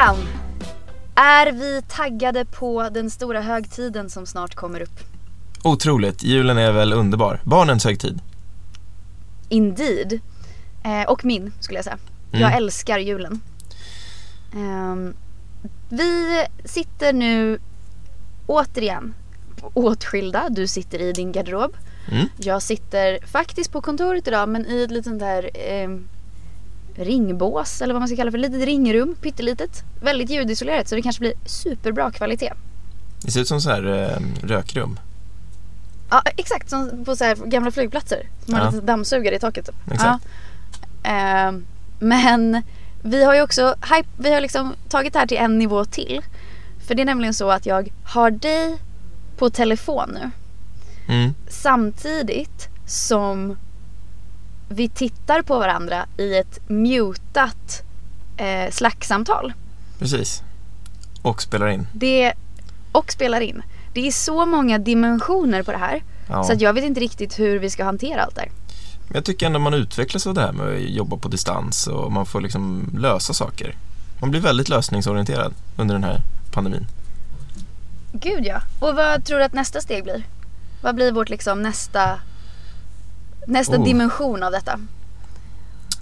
Christian! Är vi taggade på den stora högtiden som snart kommer upp? Otroligt, julen är väl underbar. Barnens högtid. Indeed. Eh, och min skulle jag säga. Mm. Jag älskar julen. Ehm, vi sitter nu återigen åtskilda. Du sitter i din garderob. Mm. Jag sitter faktiskt på kontoret idag men i ett litet där ehm, ringbås eller vad man ska kalla för. Litet ringrum, pyttelitet. Väldigt ljudisolerat så det kanske blir superbra kvalitet. Det ser ut som så här eh, rökrum. Ja exakt som på så här gamla flygplatser. Har Ja. lite dammsugare i taket. Exakt. Ja. Ehm, men vi har ju också hype, vi har liksom tagit det här till en nivå till. För det är nämligen så att jag har dig på telefon nu. Mm. Samtidigt som vi tittar på varandra i ett mutat eh, slacksamtal. Precis. Och spelar in. Det, och spelar in. Det är så många dimensioner på det här. Ja. Så att jag vet inte riktigt hur vi ska hantera allt det här. Men jag tycker ändå man utvecklas av det här med att jobba på distans och man får liksom lösa saker. Man blir väldigt lösningsorienterad under den här pandemin. Gud ja. Och vad tror du att nästa steg blir? Vad blir vårt liksom nästa Nästa Oh. dimension av detta?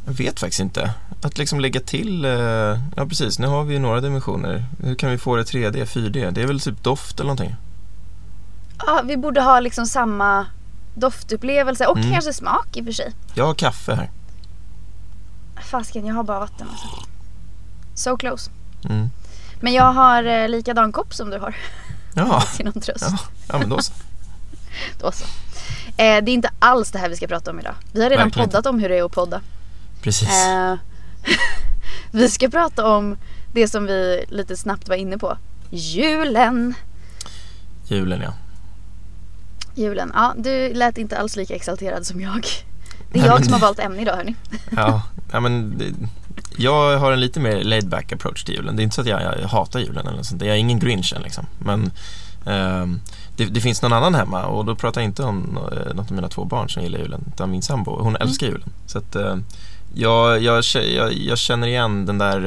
Jag vet faktiskt inte. Att liksom lägga till, eh, ja precis, nu har vi ju några dimensioner. Hur kan vi få det 3D, 4D? Det är väl typ doft eller någonting? Ja, vi borde ha liksom samma doftupplevelse och Mm. kanske smak i och för sig. Jag har kaffe här. Fasken, jag har bara vatten alltså. So close. Mm. Men jag har eh, likadan kopp som du har. Ja, Till någon tröst. ja, ja men då så. Då så. Eh, det är inte alls det här vi ska prata om idag. Vi har redan Verkligen poddat om hur det är att podda. Precis. Eh, vi ska prata om det som vi lite snabbt var inne på. Julen. Julen ja. Julen. Ja, du lät inte alls lika exalterad som jag. Det är Nej, jag som har valt ämne idag hörni. Ja, ja men det, jag har en lite mer laid back approach till julen. Det är inte så att jag, jag hatar julen eller sånt. Jag är ingen grinchen liksom. Men det, det finns någon annan hemma och då pratar jag inte om eh, något av mina två barn som gillar julen. Utan min sambo, hon älskar julen. Så att eh, jag, jag, jag, jag känner igen den där,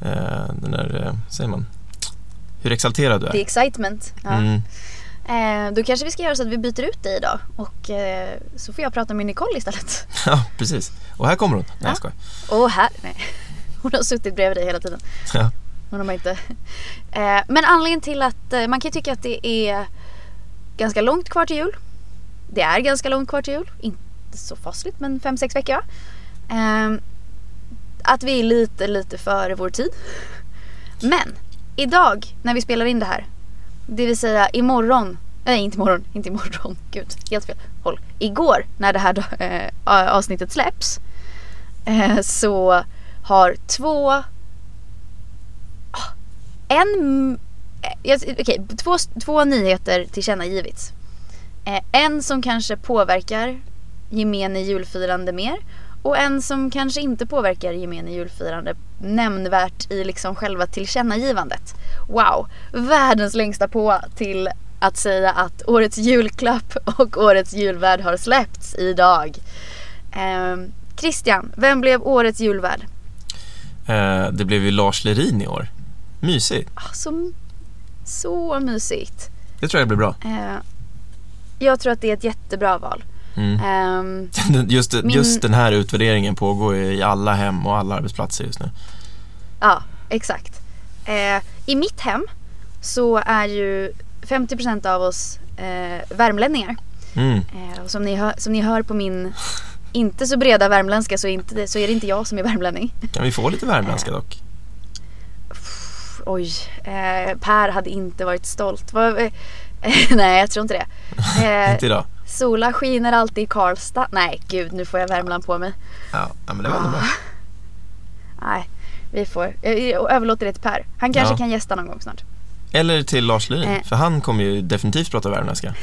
eh, den där, säger man, hur exalterad du är. Är excitement. Ja. Mm, Eh, då kanske vi ska göra så att vi byter ut dig idag och eh, så får jag prata med Nicole istället. ja, precis. Och här kommer hon. Nej, Ja. jag skojar. Och här, nej. Hon har suttit bredvid dig hela tiden. Ja. Hon har inte... Eh, men anledningen till att eh, man kan ju tycka att det är ganska långt kvar till jul. Det är ganska långt kvar till jul. Inte så fasligt men 5-6 veckor va? Eh, att vi är lite, lite före vår tid. Men idag när vi spelar in det här. Det vill säga imorgon. Nej inte imorgon, inte imorgon. Gud, helt fel. Håll. Igår när det här eh, avsnittet släpps. Eh, så har två en, Okej, eh, okay, okej, två, två nyheter tillkännagivits. Eh, en som kanske påverkar gemene julfirande mer och en som kanske inte påverkar gemene julfirande nämnvärt i liksom själva tillkännagivandet. Wow, världens längsta på till att säga att årets julklapp och årets julvärd har släppts idag. Eh, Christian, vem blev årets julvärd? Eh, det blev ju Lars Lerin i år. Mysigt. Ah, så, mysigt. Det tror jag blir bra. Eh, jag tror att det är ett jättebra val. Mm. Ehm, Just, Min- just den här utvärderingen pågår i alla hem och alla arbetsplatser just nu. ja, exakt. Eh, I mitt hem så är ju 50% av oss eh, värmlänningar. Mm. Eh, och som, ni hör, som ni hör på min inte så breda värmländska så är, inte det, så är det inte jag som är värmlänning. Kan vi få lite värmländska dock? Oj, eh, Per hade inte varit stolt. Vad, eh, nej, jag tror inte det. Eh, Inte idag? Sola skiner alltid i Karlstad. Nej, gud nu får jag Värmland på mig. Ja, men det var ändå bra. Nej, vi får. Jag, jag överlåter det till Per. Han kanske Ja. kan gästa någon gång snart. Eller till Lars Lerin, Eh. för han kommer ju definitivt prata värmländska.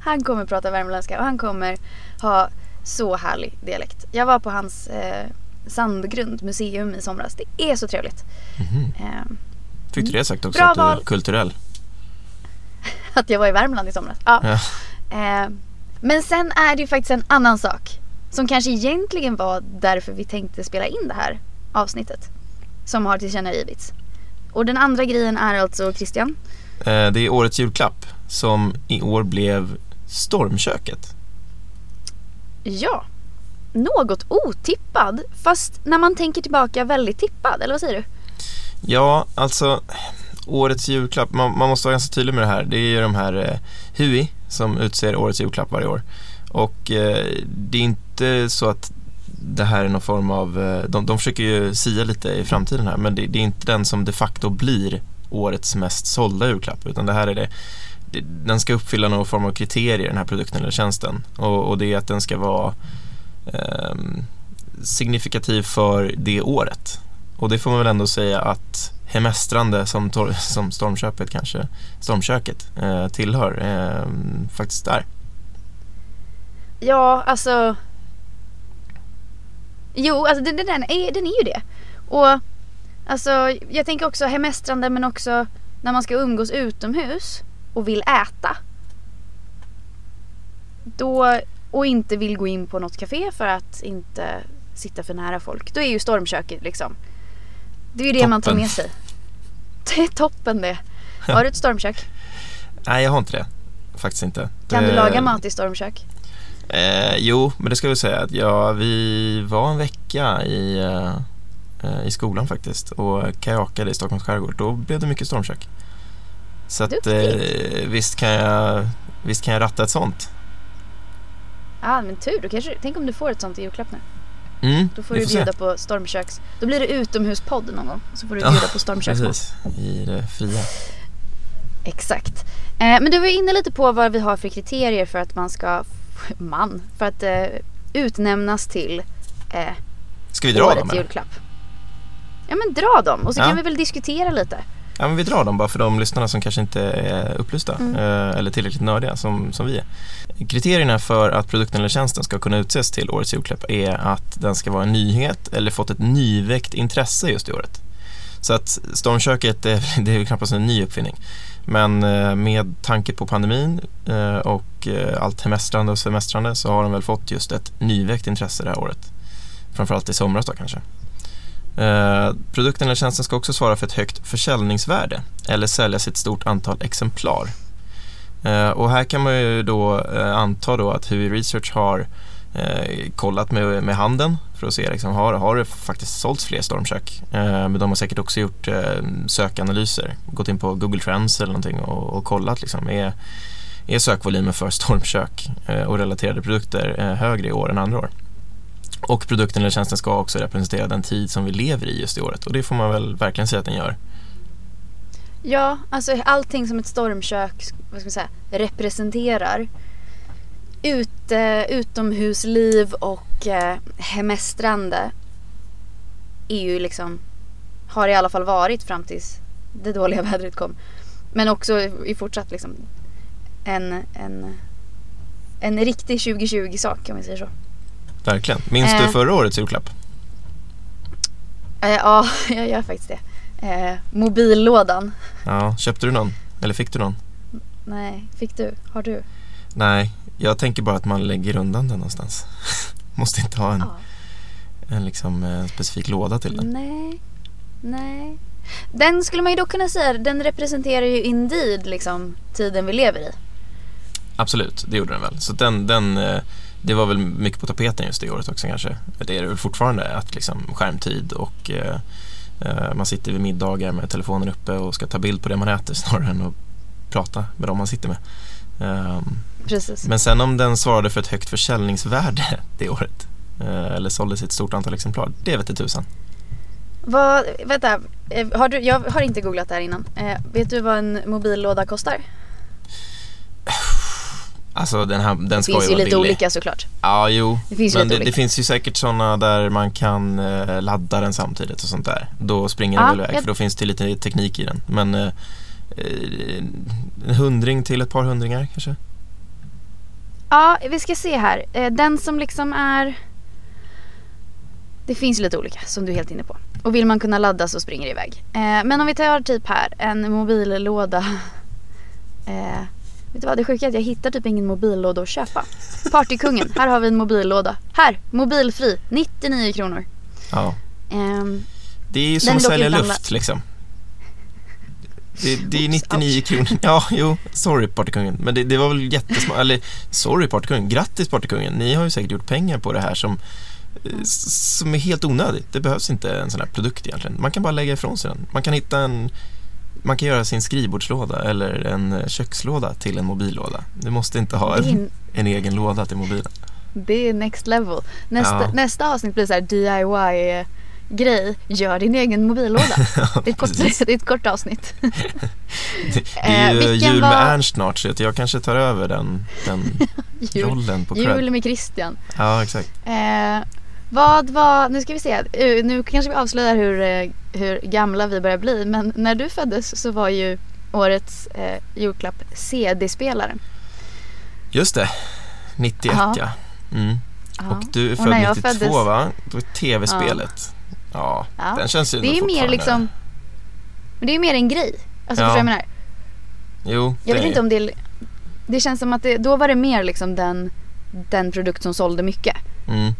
Han kommer prata värmländska och han kommer ha så härlig dialekt. Jag var på hans eh, Sandgrund museum i somras. Det är så trevligt. Mhm. Eh, Fick du det sagt också, Bra att du är val. kulturell? att jag var i Värmland i somras. Ja. Ja. Eh, men sen är det ju faktiskt en annan sak. Som kanske egentligen var därför vi tänkte spela in det här avsnittet. som har tillkännagivits. Och den andra grejen är alltså Christian. Eh, det är årets julklapp som i år blev stormköket. Ja, något otippad fast när man tänker tillbaka väldigt tippad, eller vad säger du? Ja, alltså årets julklapp, man, man måste vara ganska tydlig med det här. Det är ju de här eh, HUI som utser årets julklapp varje år. Och eh, det är inte så att det här är någon form av, eh, de, de försöker ju sia lite i framtiden här men det, det, är inte den som de facto blir årets mest sålda julklapp utan det här är det, det den ska uppfylla någon form av kriterier den här produkten eller tjänsten och, och det är att den ska vara eh, signifikativ för det året och det får man väl ändå säga att Hemestrande som, som Stormköpet kanske, Stormköket eh, tillhör eh, faktiskt är. Ja, alltså Jo, alltså den, den, är, den är ju det. Och alltså jag tänker också hemestrande men också när man ska umgås utomhus och vill äta. Då, och inte vill gå in på något café för att inte sitta för nära folk. Då är ju stormköket liksom. Det är ju det toppen. man tar med sig. Det är toppen det. Har du ett stormkök? Nej, jag har inte det. Faktiskt inte. Kan du laga mat i stormkök? Eh, jo, men det ska vi säga att ja, vi var en vecka i, eh, i skolan faktiskt och kajakade i Stockholms skärgård. Då blev det mycket stormkök. Så att, eh, visst, kan jag, visst kan jag ratta ett sånt. Ja, men tur. Då kanske, tänk om du får ett sånt i julklapp nu. Mm, då får du bjuda se. på stormköks... Då blir det utomhuspodd någon gång. Så får du bjuda ja, på stormkökspodd. Precis, i det fria. Exakt. Eh, men du var inne lite på vad vi har för kriterier för att man ska man för att eh, utnämnas till eh, Ska vi dra årets dem, julklapp. Ja men dra dem och så ja. kan vi väl diskutera lite. Ja men vi drar dem bara för de lyssnarna som kanske inte är upplysta mm. eh, eller tillräckligt nördiga som, som vi är. Kriterierna för att produkten eller tjänsten ska kunna utses till årets julklapp är att den ska vara en nyhet eller fått ett nyväckt intresse just i året. Så att stormköket det, det är knappast en ny uppfinning. Men eh, med tanke på pandemin eh, och allt hemestrande och semestrande så har de väl fått just ett nyväckt intresse det här året. Framförallt i somras då kanske. Eh, produkten eller tjänsten ska också svara för ett högt försäljningsvärde eller säljas i ett stort antal exemplar. Eh, och här kan man ju då eh, anta då att HUI Research har eh, kollat med, med handeln för att se liksom, har, har det faktiskt sålts fler stormkök. Eh, men de har säkert också gjort eh, sökanalyser, gått in på Google Trends eller någonting och, och kollat liksom, är, är sökvolymen för stormkök eh, och relaterade produkter eh, högre i år än andra år. Och produkten eller tjänsten ska också representera den tid som vi lever i just i året och det får man väl verkligen säga att den gör. Ja, alltså allting som ett stormkök vad ska man säga, representerar ute, eh, utomhusliv och eh, hemestrande är ju liksom, har i alla fall varit fram tills det dåliga vädret kom. Men också i fortsatt liksom en, en, en riktig 2020-sak om vi säger så. Verkligen. Minns eh, du förra årets julklapp? Eh, ja, jag gör faktiskt det. Eh, mobillådan. Ja, köpte du någon? Eller fick du någon? Nej, fick du? Har du? Nej, jag tänker bara att man lägger undan den någonstans. Måste inte ha en, ja. en liksom, eh, specifik låda till den. Nej, nej. Den skulle man ju då kunna säga, den representerar ju indeed liksom tiden vi lever i. Absolut, det gjorde den väl. Så den, den, eh, det var väl mycket på tapeten just det året också kanske. Det är det väl fortfarande, att liksom skärmtid och eh, eh, man sitter vid middagar med telefonen uppe och ska ta bild på det man äter snarare än att prata med dem man sitter med. Um, Precis. Men sen om den svarade för ett högt försäljningsvärde det året eh, eller såldes i ett stort antal exemplar, det vet tusan. Vad, vänta, eh, har du, jag har inte googlat det här innan. Eh, vet du vad en mobillåda kostar? Alltså den här, den det ska finns ju ju vara lite billig. olika såklart. Ja, jo. Det finns men det, det, finns ju säkert sådana där man kan eh, ladda den samtidigt och sånt där. Då springer den väl iväg jag... för då finns det lite teknik i den. Men eh, eh, en hundring till ett par hundringar kanske? Ja, vi ska se här. Eh, den som liksom är... Det finns lite olika som du är helt inne på. Och vill man kunna ladda så springer det iväg. Eh, men om vi tar typ här en mobillåda. Vet du vad, det sjuka är att jag hittar typ ingen mobillåda att köpa. Partykungen, här har vi en mobillåda. Här, mobilfri, 99 kronor. Ja. Um, Det är ju som att sälja luft liksom. Det, det är 99 kronor. Ja, jo, sorry partykungen. Men det, det var väl jättesmart. Eller, sorry partykungen. Grattis partykungen. Ni har ju säkert gjort pengar på det här som, eh, som är helt onödigt. Det behövs inte en sån här produkt egentligen. Man kan bara lägga ifrån sig den. Man kan hitta en man kan göra sin skrivbordslåda eller en eh, kökslåda till en mobillåda. Du måste inte ha en, en egen låda till mobilen. det är next level. Nästa, Ja. nästa avsnitt blir så här DIY grej. Gör din egen mobillåda. Det är kort, det är ett kort avsnitt. Det, det är ju Eh, jul var- med Ernst snart så jag kanske tar över den, den Jul, rollen på jul med Christian. Ja, exakt. Eh, vad var, nu ska vi se, Eh, nu kanske vi avslöjar hur, eh, hur gamla vi börjar bli. Men när du föddes så var ju årets eh, julklapp CD-spelaren. Just det, 91 Ja. ja. Mm. Och du är född när jag 92 föddes- va? Då är tv-spelet. Ja, Ja. den känns ju Det är mer liksom, det är mer en grej. Alltså Ja. förstår du vad jag menar? Jo, Jag vet är- inte om det, det känns som att det, då var det mer liksom den, den produkt som sålde mycket. Mm.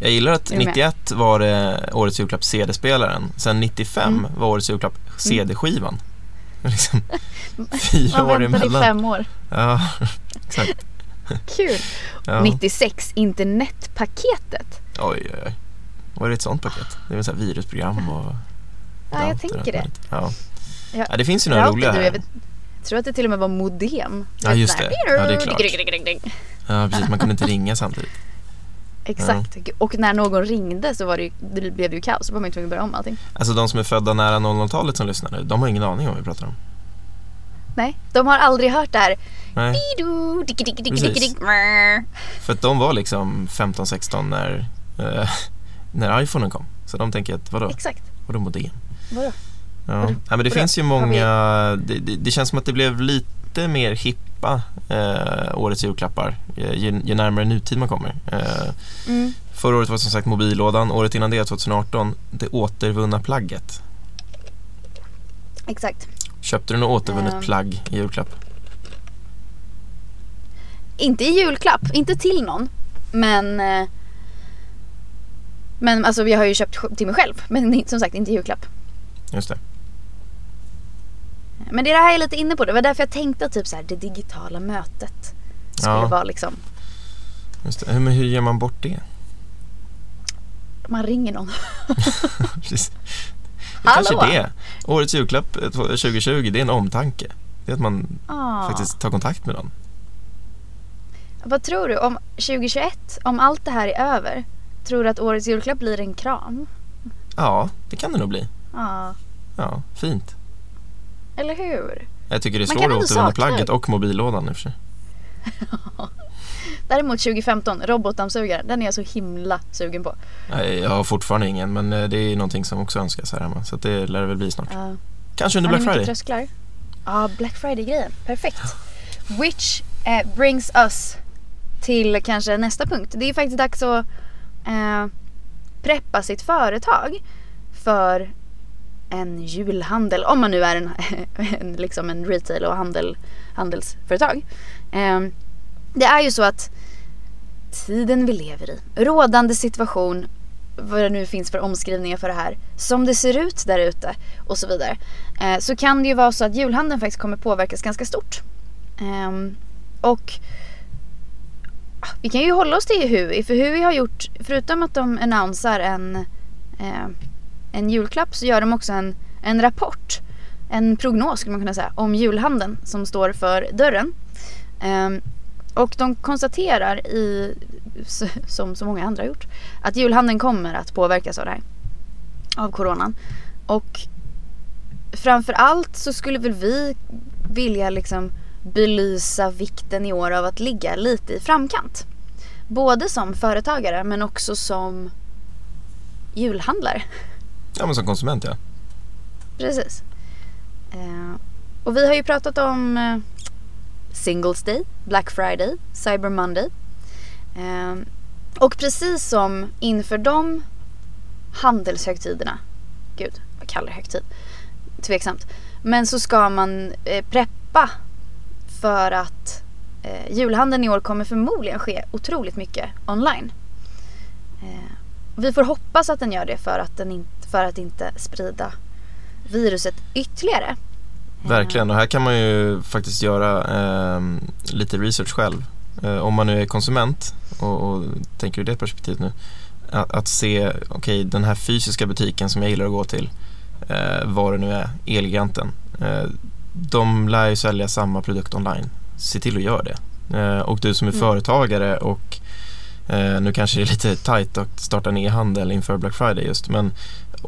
Jag gillar att du med? 91 var det årets julklapp CD-spelaren. Sen 95 Mm. var årets julklapp CD-skivan. Liksom fyra Man år väntade i emellan. fem år. Ja, exakt. Kul. Ja. 96, internetpaketet. Oj, oj, oj. Var det ett sånt paket? Det är väl så virusprogram och... Ja, jag tänker det. Ja. Ja. det finns ju några roliga du, här. jag, vet, jag tror att det till och med var modem. Ja, just det. Ja, det är klart. Ja, precis. Man kunde inte ringa samtidigt. Exakt. Och när någon ringde så var det, ju, det blev det ju kaos. Då var man ju tvungen att börja om allting. Alltså de som är födda nära 00-talet som lyssnar nu, de har ingen aning om vad vi pratar om. Nej, de har aldrig hört det här. Nej, dicki, dick, mrr. för att de var liksom 15-16 när, eh, när iPhonen kom. Så de tänker att vadå, Exakt. vadå modem? Vadå? Ja. Vadå? Nej, men det Vadå? finns ju många, det, det, det känns som att det blev lite mer hippa eh, årets julklappar eh, ju, ju närmare nutid man kommer. Eh, Mm. förra året var som sagt mobillådan, året innan det, 2018, det återvunna plagget. Exakt. Köpte du något återvunnet Ehm. plagg i julklapp? Inte i julklapp, inte till någon. Men eh, Men alltså jag har ju köpt till mig själv. Men som sagt inte i julklapp. Just det. Men det är det här jag är lite inne på. Det var därför jag tänkte att typ så här, det digitala mötet skulle Ja. vara liksom. Just det. Hur- Men hur gör man bort det? Man ringer någon. Precis. Hallå? Kanske det. Årets julklapp eh, 2020, det är en omtanke. Det är att man Ah. faktiskt tar kontakt med någon. Vad tror du om 2021? Om allt det här är över. Tror du att årets julklapp blir en kram? Ja, det kan det nog bli. Ja. Ja, fint. Eller hur? Jag tycker det slår återvunna sakna plagget och mobillådan i och för sig. Däremot 2015, robotdammsugaren. Den är jag så himla sugen på. Nej, Jag har fortfarande ingen, men eh, det är någonting som också önskas här hemma. Så det lär det väl bli snart. Ja. Kanske under Black Friday. trösklar? Ja, Black Friday-grejen. Perfekt. Which eh, brings us till kanske nästa punkt. Det är faktiskt dags att eh, preppa sitt företag för en julhandel. Om man nu är en, en, liksom en retail och handel, handelsföretag. Eh, det är ju så att tiden vi lever i, rådande situation, vad det nu finns för omskrivningar för det här, som det ser ut där ute och så vidare. Eh, så kan det ju vara så att julhandeln faktiskt kommer påverkas ganska stort. Eh, och vi kan ju hålla oss till Hui, för Hui har gjort, förutom att de annonsar en, eh, en julklapp så gör de också en, en rapport, en prognos skulle man kunna säga, om julhandeln som står för dörren. Um, och de konstaterar i, som så många andra har gjort, att julhandeln kommer att påverkas av det här. Av coronan. Och framför allt så skulle väl vi vilja liksom belysa vikten i år av att ligga lite i framkant. Både som företagare men också som julhandlare. Ja, men som konsument ja. Precis. Eh, och vi har ju pratat om eh, Singles Day, Black Friday, Cyber Monday. Eh, och precis som inför de handelshögtiderna, gud vad kallar jag högtid? Tveksamt. Men så ska man eh, preppa för att eh, julhandeln i år kommer förmodligen ske otroligt mycket online. Eh, vi får hoppas att den gör det för att, den inte, för att inte sprida viruset ytterligare. Verkligen, och här kan man ju faktiskt göra eh, lite research själv. Eh, om man nu är konsument och, och tänker ur det perspektivet nu. Att, att se, okej okay, den här fysiska butiken som jag gillar att gå till, eh, vad det nu är, Elgiganten. Eh, de lär ju sälja samma produkt online. Se till att göra det. Eh, och du som är mm. företagare och eh, nu kanske det är lite tajt att starta en e-handel inför Black Friday just men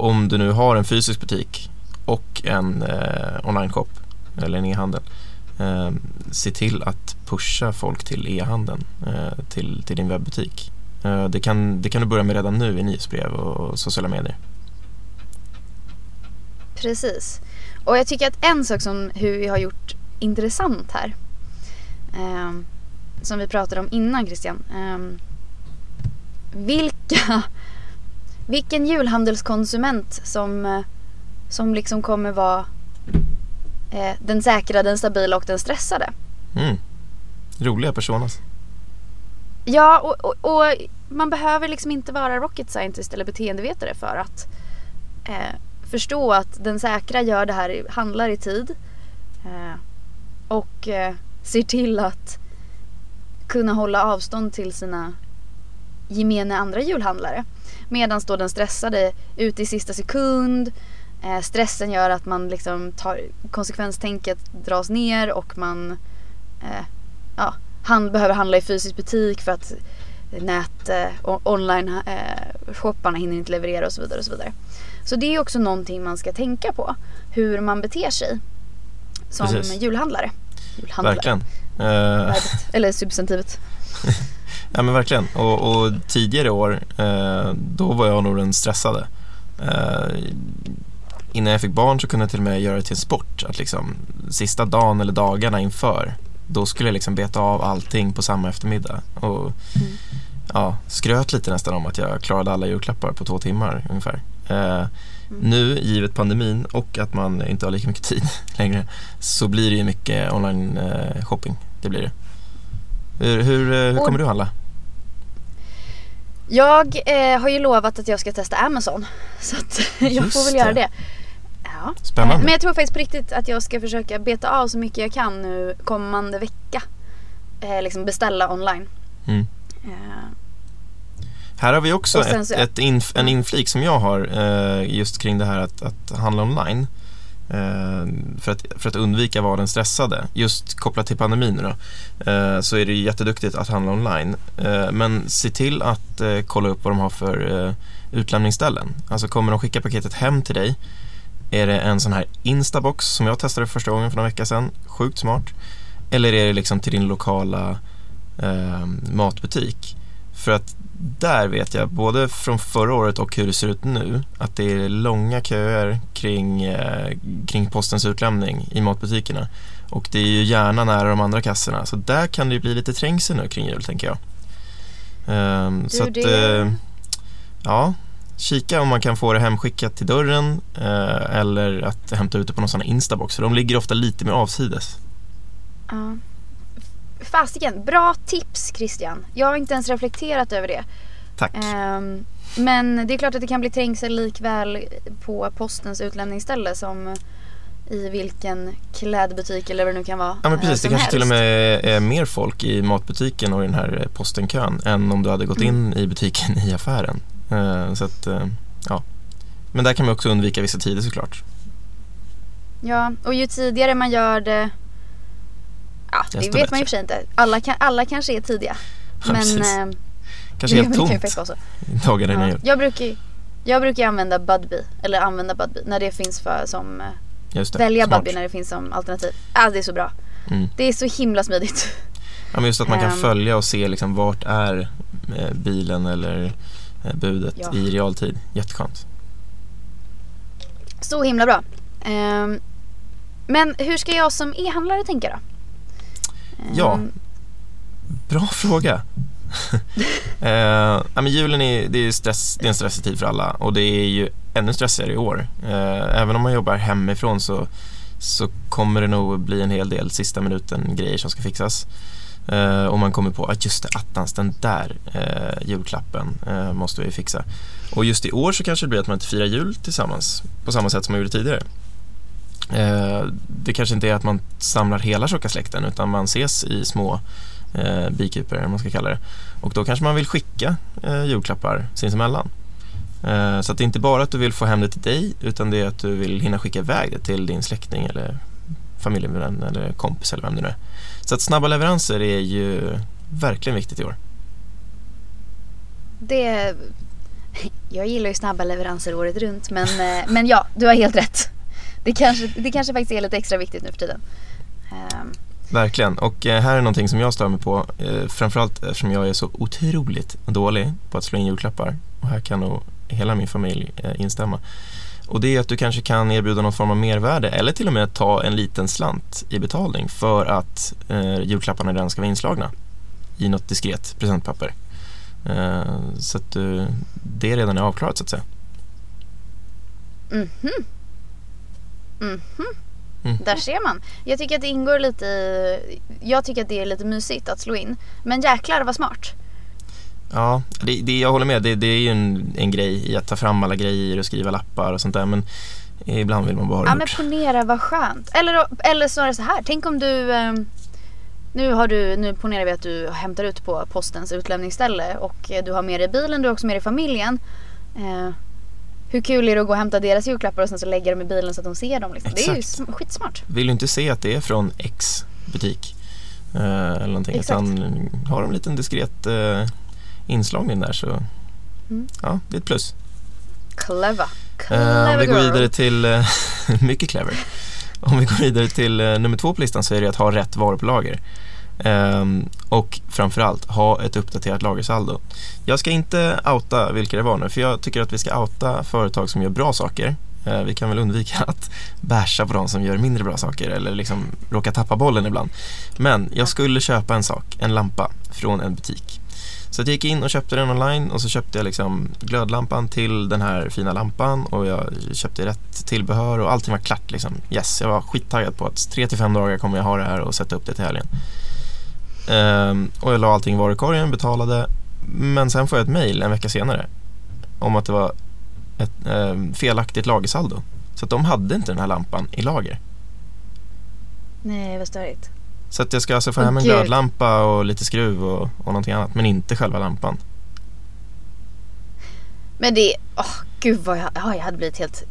om du nu har en fysisk butik och en eh, online-shop eller en e-handel eh, se till att pusha folk till e-handeln eh, till, till din webbutik. Eh, det, kan, det kan du börja med redan nu i nyhetsbrev och, och sociala medier. Precis. Och jag tycker att en sak som hur vi har gjort intressant här eh, som vi pratade om innan Christian. Eh, vilka, vilken julhandelskonsument som, eh, som liksom kommer vara eh, den säkra, den stabila och den stressade. Mm. Roliga personas. Ja, och, och, och, man behöver liksom inte vara rocket scientist eller beteendevetare för att eh, förstå att den säkra gör det här, handlar i tid eh, och eh, ser till att kunna hålla avstånd till sina gemene andra julhandlare. Medan då den stressade ut i sista sekund. Eh, stressen gör att man liksom tar konsekvenstänket dras ner och man eh, ja, han behöver handla i fysisk butik för att nät eh, online eh, shopparna hinner inte leverera och så vidare och så vidare. Så det är också någonting man ska tänka på. Hur man beter sig som Precis. julhandlare. julhandlare. Verkligen. Uh... Eller substantivet. ja men verkligen. Och, och tidigare år, eh, då var jag nog den stressade. Eh, innan jag fick barn så kunde jag till och med göra det till en sport. Att liksom, sista dagen eller dagarna inför, då skulle jag liksom beta av allting på samma eftermiddag. Och mm. ja, skröt lite nästan om att jag klarade alla julklappar på två timmar ungefär. Eh, Mm. Nu, givet pandemin och att man inte har lika mycket tid längre, så blir det ju mycket online eh. Det blir det. Hur, hur, eh, hur kommer du handla? Jag eh, har ju lovat att jag ska testa Amazon. Så att jag får väl göra det. Ja. Spännande. Men jag tror faktiskt på riktigt att jag ska försöka beta av så mycket jag kan nu kommande vecka. Eh, liksom beställa online. Mm. Eh, här har vi också ett, ett inf en inflik som jag har eh, just kring det här att, att handla online. Eh, för, att, för att undvika vara den stressade. Just kopplat till pandemin då, eh, så är det jätteduktigt att handla online. Eh, men se till att kolla upp vad de har för utlämningsställen. Alltså kommer de skicka paketet hem till dig? Är det en sån här Instabox som jag testade första gången för några veckor sedan? Sjukt smart. Eller är det liksom till din lokala matbutik? För att där vet jag, både från förra året och hur det ser ut nu, att det är långa köer kring, eh, kring postens utlämning i matbutikerna. Och det är ju gärna nära de andra kassorna, så där kan det ju bli lite trängsel nu kring jul tänker jag. Um, du, så att, eh, ja, kika om man kan få det hemskickat till dörren eh, eller att hämta ut det på någon sån här instabox, för de ligger ofta lite mer avsides. Ja fasiken, bra tips Christian. Jag har inte ens reflekterat över det. Tack. Um, men det är klart att det kan bli trängsel likväl på postens utlämningsställe som i vilken klädbutik eller vad det nu kan vara. Ja men precis, det kanske helst. till och med är mer folk i matbutiken och i den här postenkön än om du hade gått in mm. i butiken i affären. Uh, så att, uh, ja. Men där kan man också undvika vissa tider såklart. Ja, och ju tidigare man gör det Ja, det vet bättre. man ju för sig inte. Alla, kan, alla kanske är tidiga. Ja, men eh, kanske helt tomt dagarna innan jul. Jag brukar, jag brukar använda Budbee, eller använda Budbee när det finns för som eh, Välja Smart. Budbee när det finns som alternativ. Ah, det är så bra. Mm. Det är så himla smidigt. Ja, men just att man kan um, följa och se liksom vart är eh, bilen eller eh, budet ja. i realtid. Jätteskönt. Så himla bra. Um, men hur ska jag som e-handlare tänka då? Ja, mm. bra fråga. eh, men julen är, det är, stress, det är en stressig tid för alla och det är ju ännu stressigare i år. Eh, även om man jobbar hemifrån så, så kommer det nog bli en hel del sista minuten grejer som ska fixas. Eh, och man kommer på att just det, attans, den där eh, julklappen eh, måste vi fixa. Och just i år så kanske det blir att man inte firar jul tillsammans på samma sätt som man gjorde tidigare. Eh, det kanske inte är att man samlar hela tjocka släkten utan man ses i små eh, bikuper, man ska kalla det. Och då kanske man vill skicka eh, julklappar sinsemellan. Eh, så att det är inte bara att du vill få hem det till dig utan det är att du vill hinna skicka iväg det till din släkting eller familjevän eller kompis eller vem det nu är. Så att snabba leveranser är ju verkligen viktigt i år. Det... Jag gillar ju snabba leveranser året runt men, eh, men ja, du har helt rätt. Det kanske, det kanske faktiskt är lite extra viktigt nu för tiden. Um. Verkligen, och eh, här är någonting som jag stör mig på eh, framförallt eftersom jag är så otroligt dålig på att slå in julklappar och här kan nog hela min familj instämma. Och det är att du kanske kan erbjuda någon form av mervärde eller till och med ta en liten slant i betalning för att eh, julklapparna redan ska vara inslagna i något diskret presentpapper. Eh, så att du, det redan är avklarat så att säga. Mhm. Mm mhm. Mm. Där ser man. Jag tycker att det ingår lite i, Jag tycker att det är lite mysigt att slå in. Men jäklar vad smart. Ja, det, det, jag håller med. Det, det är ju en, en grej i att ta fram alla grejer och skriva lappar och sånt där. Men ibland vill man bara ha det Ja, men ponera vad skönt. Eller, eller snarare så här. Tänk om du... Eh, nu, har du, nu ponerar vi att du hämtar ut på postens utlämningsställe och du har med dig bilen, du har också med dig familjen. Eh, hur kul är det att gå och hämta deras julklappar och sen så lägga dem i bilen så att de ser dem? Liksom. Det är ju skitsmart. Vill du inte se att det är från X butik? Eh, eller någonting. Exakt. Utan har de en liten diskret eh, inslagning där så mm. ja, det är ett plus. Clever. Clever uh, om vi går vidare till, uh, mycket clever. Om vi går vidare till uh, nummer två på listan så är det att ha rätt varor på. Um, och framförallt ha ett uppdaterat lagersaldo. Jag ska inte outa vilka det var nu för jag tycker att vi ska outa företag som gör bra saker. Uh, vi kan väl undvika att basha på de som gör mindre bra saker eller liksom råka tappa bollen ibland. Men jag skulle köpa en sak, en lampa från en butik så jag gick in och köpte den online och så köpte jag liksom glödlampan till den här fina lampan och jag köpte rätt tillbehör och allting var klart liksom. Yes, jag var skittaggad på att 3-5 dagar kommer jag ha det här och sätta upp det till helgen. Ehm, och jag la allting i varukorgen, betalade men sen får jag ett mail en vecka senare om att det var ett eh, felaktigt lagersaldo. Så att de hade inte den här lampan i lager. Nej, vad störigt. Så att jag ska alltså få hem en glödlampa och lite skruv och, och någonting annat men inte själva lampan. Men det, åh oh, gud vad jag, oh, jag hade blivit helt,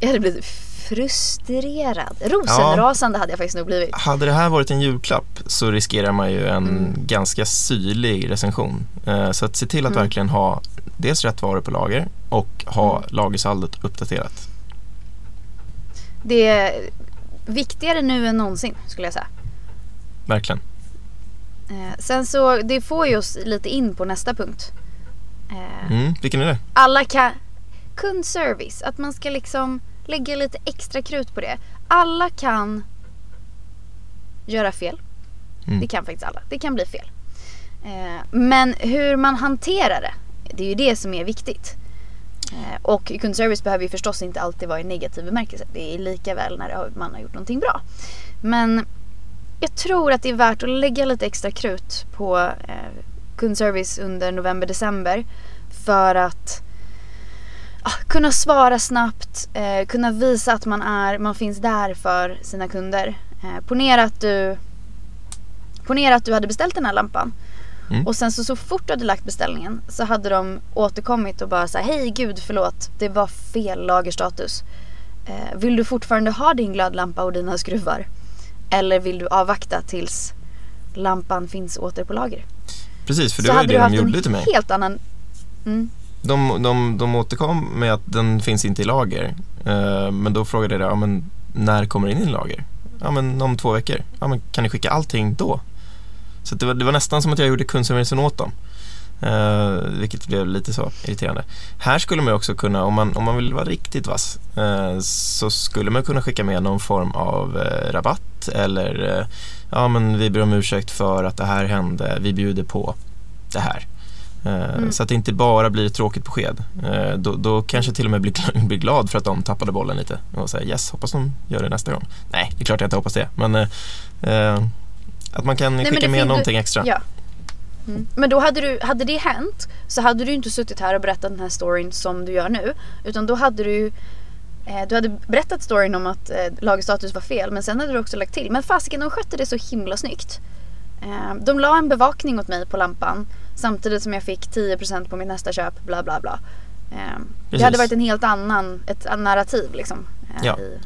jag hade blivit frustrerad. Rosenrasande ja. hade jag faktiskt nog blivit. Hade det här varit en julklapp så riskerar man ju en mm. ganska syrlig recension. Eh, så att se till att mm. verkligen ha dels rätt varor på lager och ha mm. lagersaldot uppdaterat. Det är viktigare nu än någonsin skulle jag säga. Verkligen. Eh, sen så, det får ju oss lite in på nästa punkt. Eh, mm, vilken är det? Alla kan... Kundservice, att man ska liksom lägga lite extra krut på det. Alla kan göra fel. Mm. Det kan faktiskt alla. Det kan bli fel. Eh, men hur man hanterar det, det är ju det som är viktigt. Eh, och kundservice behöver ju förstås inte alltid vara i negativ bemärkelse. Det är lika väl när man har gjort någonting bra. Men jag tror att det är värt att lägga lite extra krut på eh, kundservice under november-december. För att kunna svara snabbt, eh, kunna visa att man, är, man finns där för sina kunder. Eh, ponera, att du, ponera att du hade beställt den här lampan. Mm. Och sen så, så fort du hade lagt beställningen så hade de återkommit och bara sagt hej gud förlåt det var fel lagerstatus. Eh, vill du fortfarande ha din glödlampa och dina skruvar? Eller vill du avvakta tills lampan finns åter på lager? Precis, för det så var ju det de gjorde till mig. helt annan... Mm. De, de, de återkom med att den finns inte i lager. Uh, men då frågade jag, ja, men när kommer den in i lager? Ja men om två veckor. Ja men kan ni skicka allting då? Så det var, det var nästan som att jag gjorde kundservicen åt dem. Uh, vilket blev lite så irriterande. Här skulle man också kunna, om man, om man vill vara riktigt vass, uh, så skulle man kunna skicka med någon form av uh, rabatt eller ja men vi ber om ursäkt för att det här hände, vi bjuder på det här. Mm. Så att det inte bara blir ett tråkigt besked. Då, då kanske jag till och med blir, blir glad för att de tappade bollen lite och säger yes, hoppas de gör det nästa gång. Nej, det är klart jag inte hoppas det. Men Att man kan men skicka med någonting extra. Ja. Mm. Men då hade, du, hade det hänt så hade du inte suttit här och berättat den här storyn som du gör nu. Utan då hade du eh, du hade berättat storyn om att eh, var fel men sen hade du också lagt till. Men fasiken de skötte det så himla snyggt. Eh, de la en bevakning åt mig på lampan samtidigt som jag fick 10% på mitt nästa köp bla bla bla. Eh, det hade varit en helt annan, ett narrativ liksom. eh, Ja. i,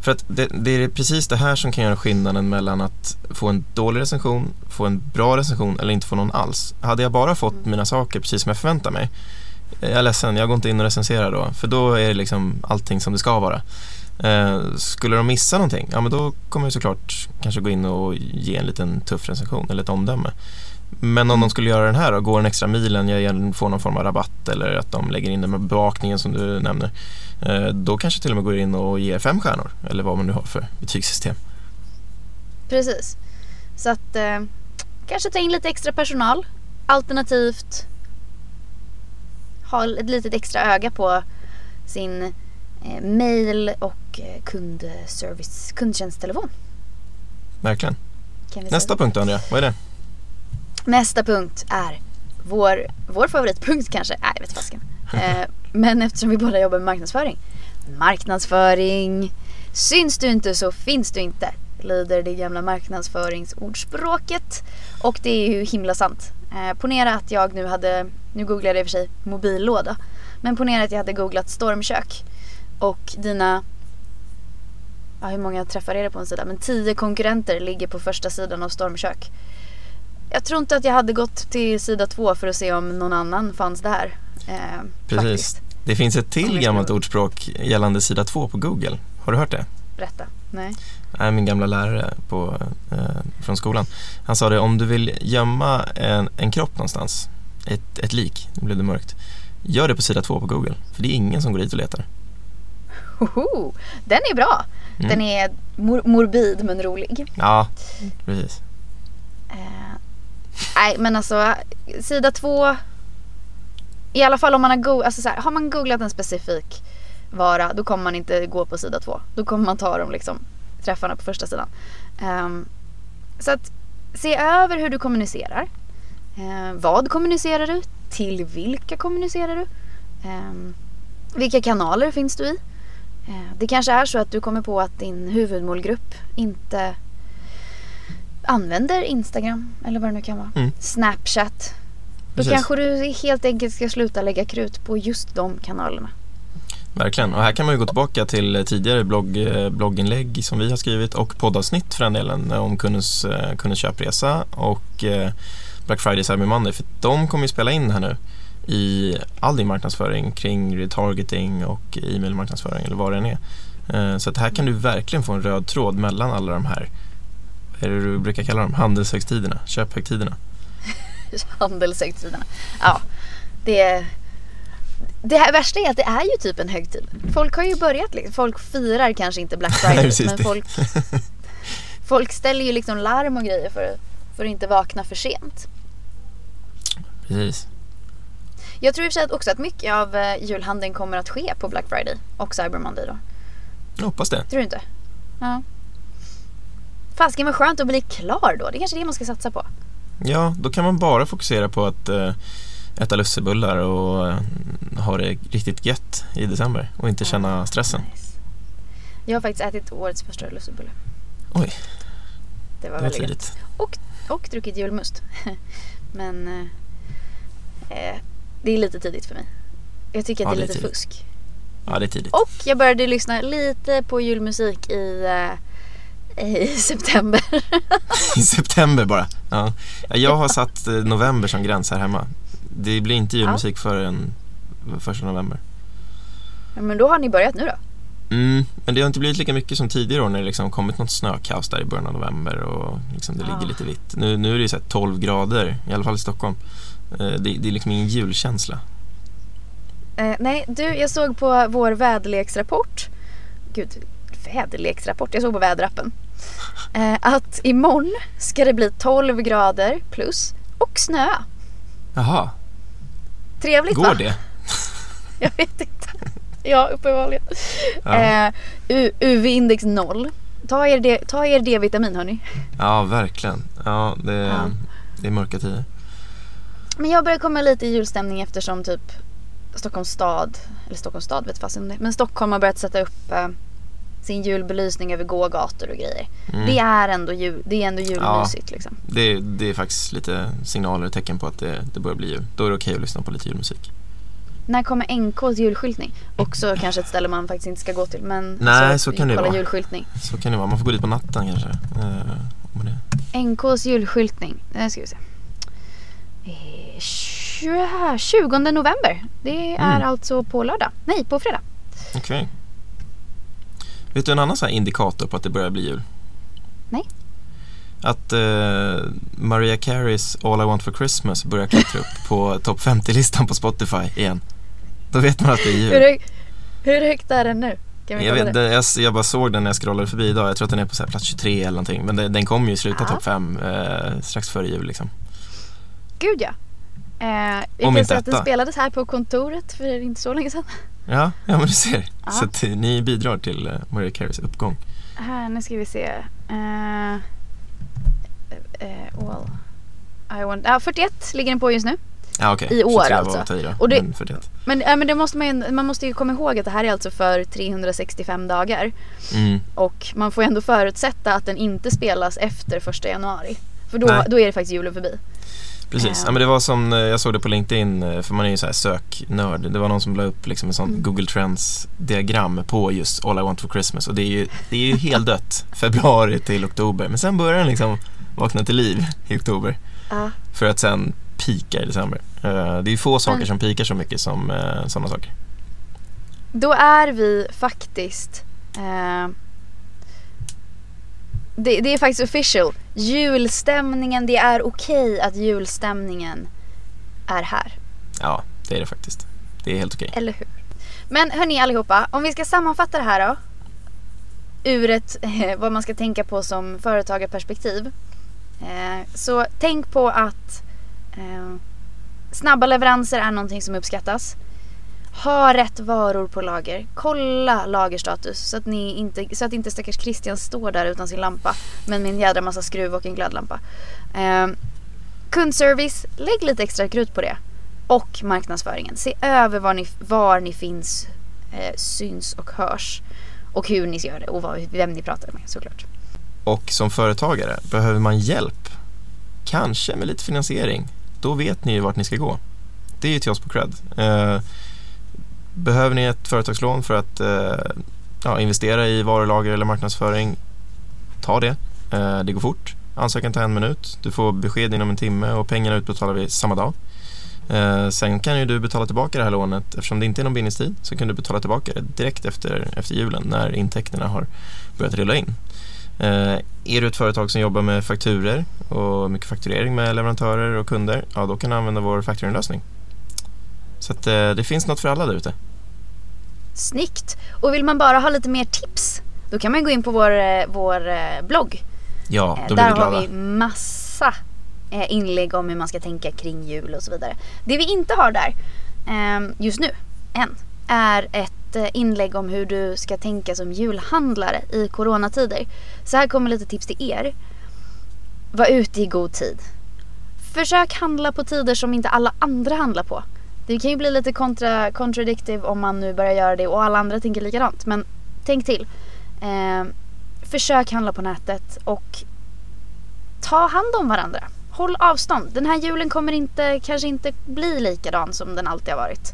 För att det, det är precis det här som kan göra skillnaden mellan att få en dålig recension, få en bra recension eller inte få någon alls. Hade jag bara fått mina saker precis som jag förväntar mig, jag är ledsen, jag går inte in och recenserar då. För då är det liksom allting som det ska vara. Eh, skulle de missa någonting, ja men då kommer jag såklart kanske gå in och ge en liten tuff recension eller ett omdöme. Men om de skulle göra den här och gå den extra milen, jag får någon form av rabatt eller att de lägger in den med bevakningen som du nämner. Eh, Då kanske till och med går in och ger fem stjärnor eller vad man nu har för betygssystem. Precis. Så att eh, kanske ta in lite extra personal. Alternativt ha ett litet extra öga på sin eh, mail och eh, kundservice, kundtjänsttelefon. Verkligen. Nästa punkt Andrea, vad är det? Nästa punkt är vår, vår favoritpunkt kanske. Nej, jag vet fasken. Eh, men eftersom vi båda jobbar med marknadsföring. Marknadsföring. Syns du inte så finns du inte. Lyder det gamla marknadsföringsordspråket. Och det är ju himla sant. Eh, ponera att jag nu hade, nu googlade jag i och för sig mobillåda. Men ponera att jag hade googlat stormkök. Och dina, ja hur många träffar är det på en sida? Men tio konkurrenter ligger på första sidan av stormkök. Jag tror inte att jag hade gått till sida två för att se om någon annan fanns där. Eh, Precis. Faktiskt. Det finns ett till gammalt ordspråk gällande sida två på Google. Har du hört det? Berätta. Nej. Nej, min gamla lärare på, eh, från skolan. Han sa det, om du vill gömma en, en kropp någonstans, ett, ett lik, nu blev det mörkt. Gör det på sida två på Google, för det är ingen som går dit och letar. Hoho, den är bra. Mm. Den är mor- morbid men rolig. Ja, precis. Eh, nej men alltså sida två. I alla fall om man har, go- alltså, så här, har man googlat en specifik vara då kommer man inte gå på sida två. Då kommer man ta de liksom, träffarna på första sidan. Um, så att se över hur du kommunicerar. Um, vad kommunicerar du? Till vilka kommunicerar du? Um, vilka kanaler finns du i? Det kanske är så att du kommer på att din huvudmålgrupp inte använder Instagram eller vad det nu kan vara. Mm. Snapchat. Då Precis. kanske du helt enkelt ska sluta lägga krut på just de kanalerna. Verkligen. Och här kan man ju gå tillbaka till tidigare blogg, eh, blogginlägg som vi har skrivit och poddavsnitt för den delen eh, om kundens, eh, kundens köpresa och Black Friday, Cyber Monday. För de kommer ju spela in här nu i all din marknadsföring kring retargeting och e-mailmarknadsföring eller vad det än är. Så att här kan du verkligen få en röd tråd mellan alla de här, är det du brukar kalla dem, handelshögtiderna, köphögtiderna. Handelshögtiderna. Ja, det... Det här värsta är att det är ju typ en högtid. Folk har ju börjat, liksom- folk firar kanske inte Black Friday Precis men folk, folk ställer ju liksom larm och grejer för, för att inte vakna för sent. Precis. Jag tror i och för sig också att mycket av eh, julhandeln kommer att ske på Black Friday och Cyber Monday då. Jag hoppas det. Tror du inte? Ja. Fasken vad skönt att bli klar då. Det är kanske är det man ska satsa på. Ja, då kan man bara fokusera på att eh, äta lussebullar och eh, ha det riktigt gött i december och inte känna stressen. Nice. Jag har faktiskt ätit årets första lussebulle. Oj, Det var det var väldigt gött. tidigt. Och druckit julmust. Men eh, eh, det är lite tidigt för mig. Jag tycker att Ja, det är det är lite tidigt. fusk. Ja, det är tidigt. Och jag började lyssna lite på julmusik i, eh, i september. I september bara. Ja. Ja, Jag har satt eh, november som gräns här hemma. Det blir inte julmusik förrän första november. Ja, Men då har ni börjat nu då? Mm, men det har inte blivit lika mycket som tidigare år när det liksom kommit något snökaos där i början av november och liksom det ligger lite vitt. Nu, nu är det ju så här 12 grader, i alla fall i Stockholm. Eh, Det, det är liksom ingen julkänsla. Eh, nej, du, jag såg på vår väderleksrapport. Gud, väderleksrapport? Jag såg på väderappen. Eh, att imorgon ska det bli 12 grader plus och snö. Jaha, Trevligt va? går det? Jag vet inte. Ja, uppenbarligen. Ja. Eh, U- UV-index 0. ta er, D- ta er D-vitamin hörni. Ja, verkligen. Ja, det, Ja. det är mörka tider. Men jag börjar komma lite i julstämning eftersom typ Stockholms stad, eller Stockholms stad vet fasen men Stockholm har börjat sätta upp eh, sin julbelysning över gågator och grejer. Mm. Det är ändå, jul, det är ändå julmysigt liksom. Det, det är faktiskt lite signaler och tecken på att det, det börjar bli jul. Då är det okej att lyssna på lite julmusik. När kommer NKs julskyltning? Också kanske ett ställe man faktiskt inte ska gå till men Nej, så kan det vara. julskyltning. Så kan det vara. Man får gå dit på natten kanske. Eh. NKs julskyltning, det ska vi se. Eh, 20 20 november. Det är Mm. alltså på lördag. Nej, på fredag. Okej. Vet du en annan så indikator på att det börjar bli jul? Nej. Att eh, Maria Careys All I Want For Christmas börjar klättra upp på topp 50-listan på Spotify igen. Då vet man att det är Hur, jul. hög, hur högt är den nu? Jag, vet, det? jag, jag bara såg den när jag scrollade förbi idag. Jag tror att den är på så plats 23 eller någonting. Men det, den kommer ju av Ja. topp 5 eh, strax före jul liksom. Gud ja. Eh, jag Om kan inte säga att den spelades här på kontoret för inte så länge sedan. Ja, ja men du ser. Ja. Så att, eh, ni bidrar till eh, Maria Careys uppgång. Här, nu ska vi se. Eh, eh, all I want, ja, 41 ligger den på just nu. Ja okej. I år 23 var alltså. då, Och det- men 41. Men, ja, men det måste man, ju- man måste ju komma ihåg att det här är alltså för 365 dagar. Mm. Och man får ju ändå förutsätta att den inte spelas efter första januari. För då, Nej. då är det faktiskt julen förbi. Precis, Ja. men det var som, eh, jag såg det på LinkedIn, eh, för man är ju så här söknörd. Det var någon som la upp liksom en sån Mm. Google Trends diagram på just All I Want For Christmas och det är ju, det är ju helt dött, februari till oktober. Men sen börjar den liksom vakna till liv i oktober Ja. för att sen pika i december. Eh, Det är ju få saker Men- som pikar så mycket som sådana saker. Då är vi faktiskt eh, det, det är faktiskt official. Julstämningen, det är okej att julstämningen är här. Ja, det är det faktiskt. Det är helt okej. Eller hur? Men hörni allihopa, om vi ska sammanfatta det här då. Ur ett, vad man ska tänka på som företagarperspektiv. Eh, så tänk på att eh, snabba leveranser är någonting som uppskattas. Ha rätt varor på lager. Kolla lagerstatus så att, ni inte, så att inte stackars Christian står där utan sin lampa. Men med en jädra massa skruv och en glödlampa. Eh, kundservice, lägg lite extra krut på det. Och marknadsföringen. Se över var ni, var ni finns, eh, syns och hörs. Och hur ni gör det och vad, vem ni pratar med såklart. Och som företagare, behöver man hjälp, kanske med lite finansiering, då vet ni ju vart ni ska gå. Det är ju till oss på Cred. Eh, behöver ni ett företagslån för att eh, ja, investera i varulager eller marknadsföring, ta det. Eh, det går fort. Ansökan tar en minut. Du får besked inom en timme och pengarna utbetalar vi samma dag. Eh, sen kan ju du betala tillbaka det här lånet. Eftersom det inte är någon bindningstid så kan du betala tillbaka det direkt efter, efter julen när intäkterna har börjat rulla in. Eh, är du ett företag som jobbar med fakturer och mycket fakturering med leverantörer och kunder, ja då kan du använda vår factoringlösning. Så att, eh, det finns något för alla där ute. Snyggt! Och vill man bara ha lite mer tips då kan man gå in på vår, eh, vår eh, blogg. Ja, Eh, då blir Där vi glada. har vi massa inlägg om hur man ska tänka kring jul och så vidare. Det vi inte har där eh, just nu, än, är ett inlägg om hur du ska tänka som julhandlare i coronatider. Så här kommer lite tips till er. Var ute i god tid. Försök handla på tider som inte alla andra handlar på. Det kan ju bli lite kontra, contradictive om man nu börjar göra det och alla andra tänker likadant. Men tänk till. Eh, försök handla på nätet och ta hand om varandra. Håll avstånd. Den här julen kommer inte, kanske inte bli likadan som den alltid har varit.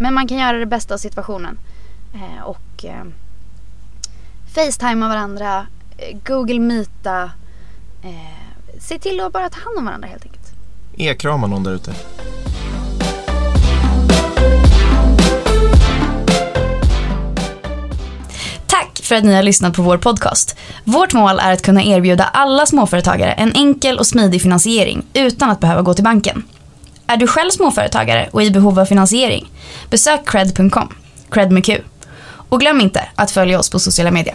Men man kan göra det bästa av situationen. Eh, och eh, Facetima varandra, eh, Google Meeta. Eh, se till att bara ta hand om varandra helt enkelt. E-krama någon där ute. För att ni har lyssnat på vår podcast. Vårt mål är att kunna erbjuda alla småföretagare en enkel och smidig finansiering utan att behöva gå till banken. Är du själv småföretagare och i behov av finansiering? Besök cred.com, cred med Q. Och glöm inte att följa oss på sociala medier.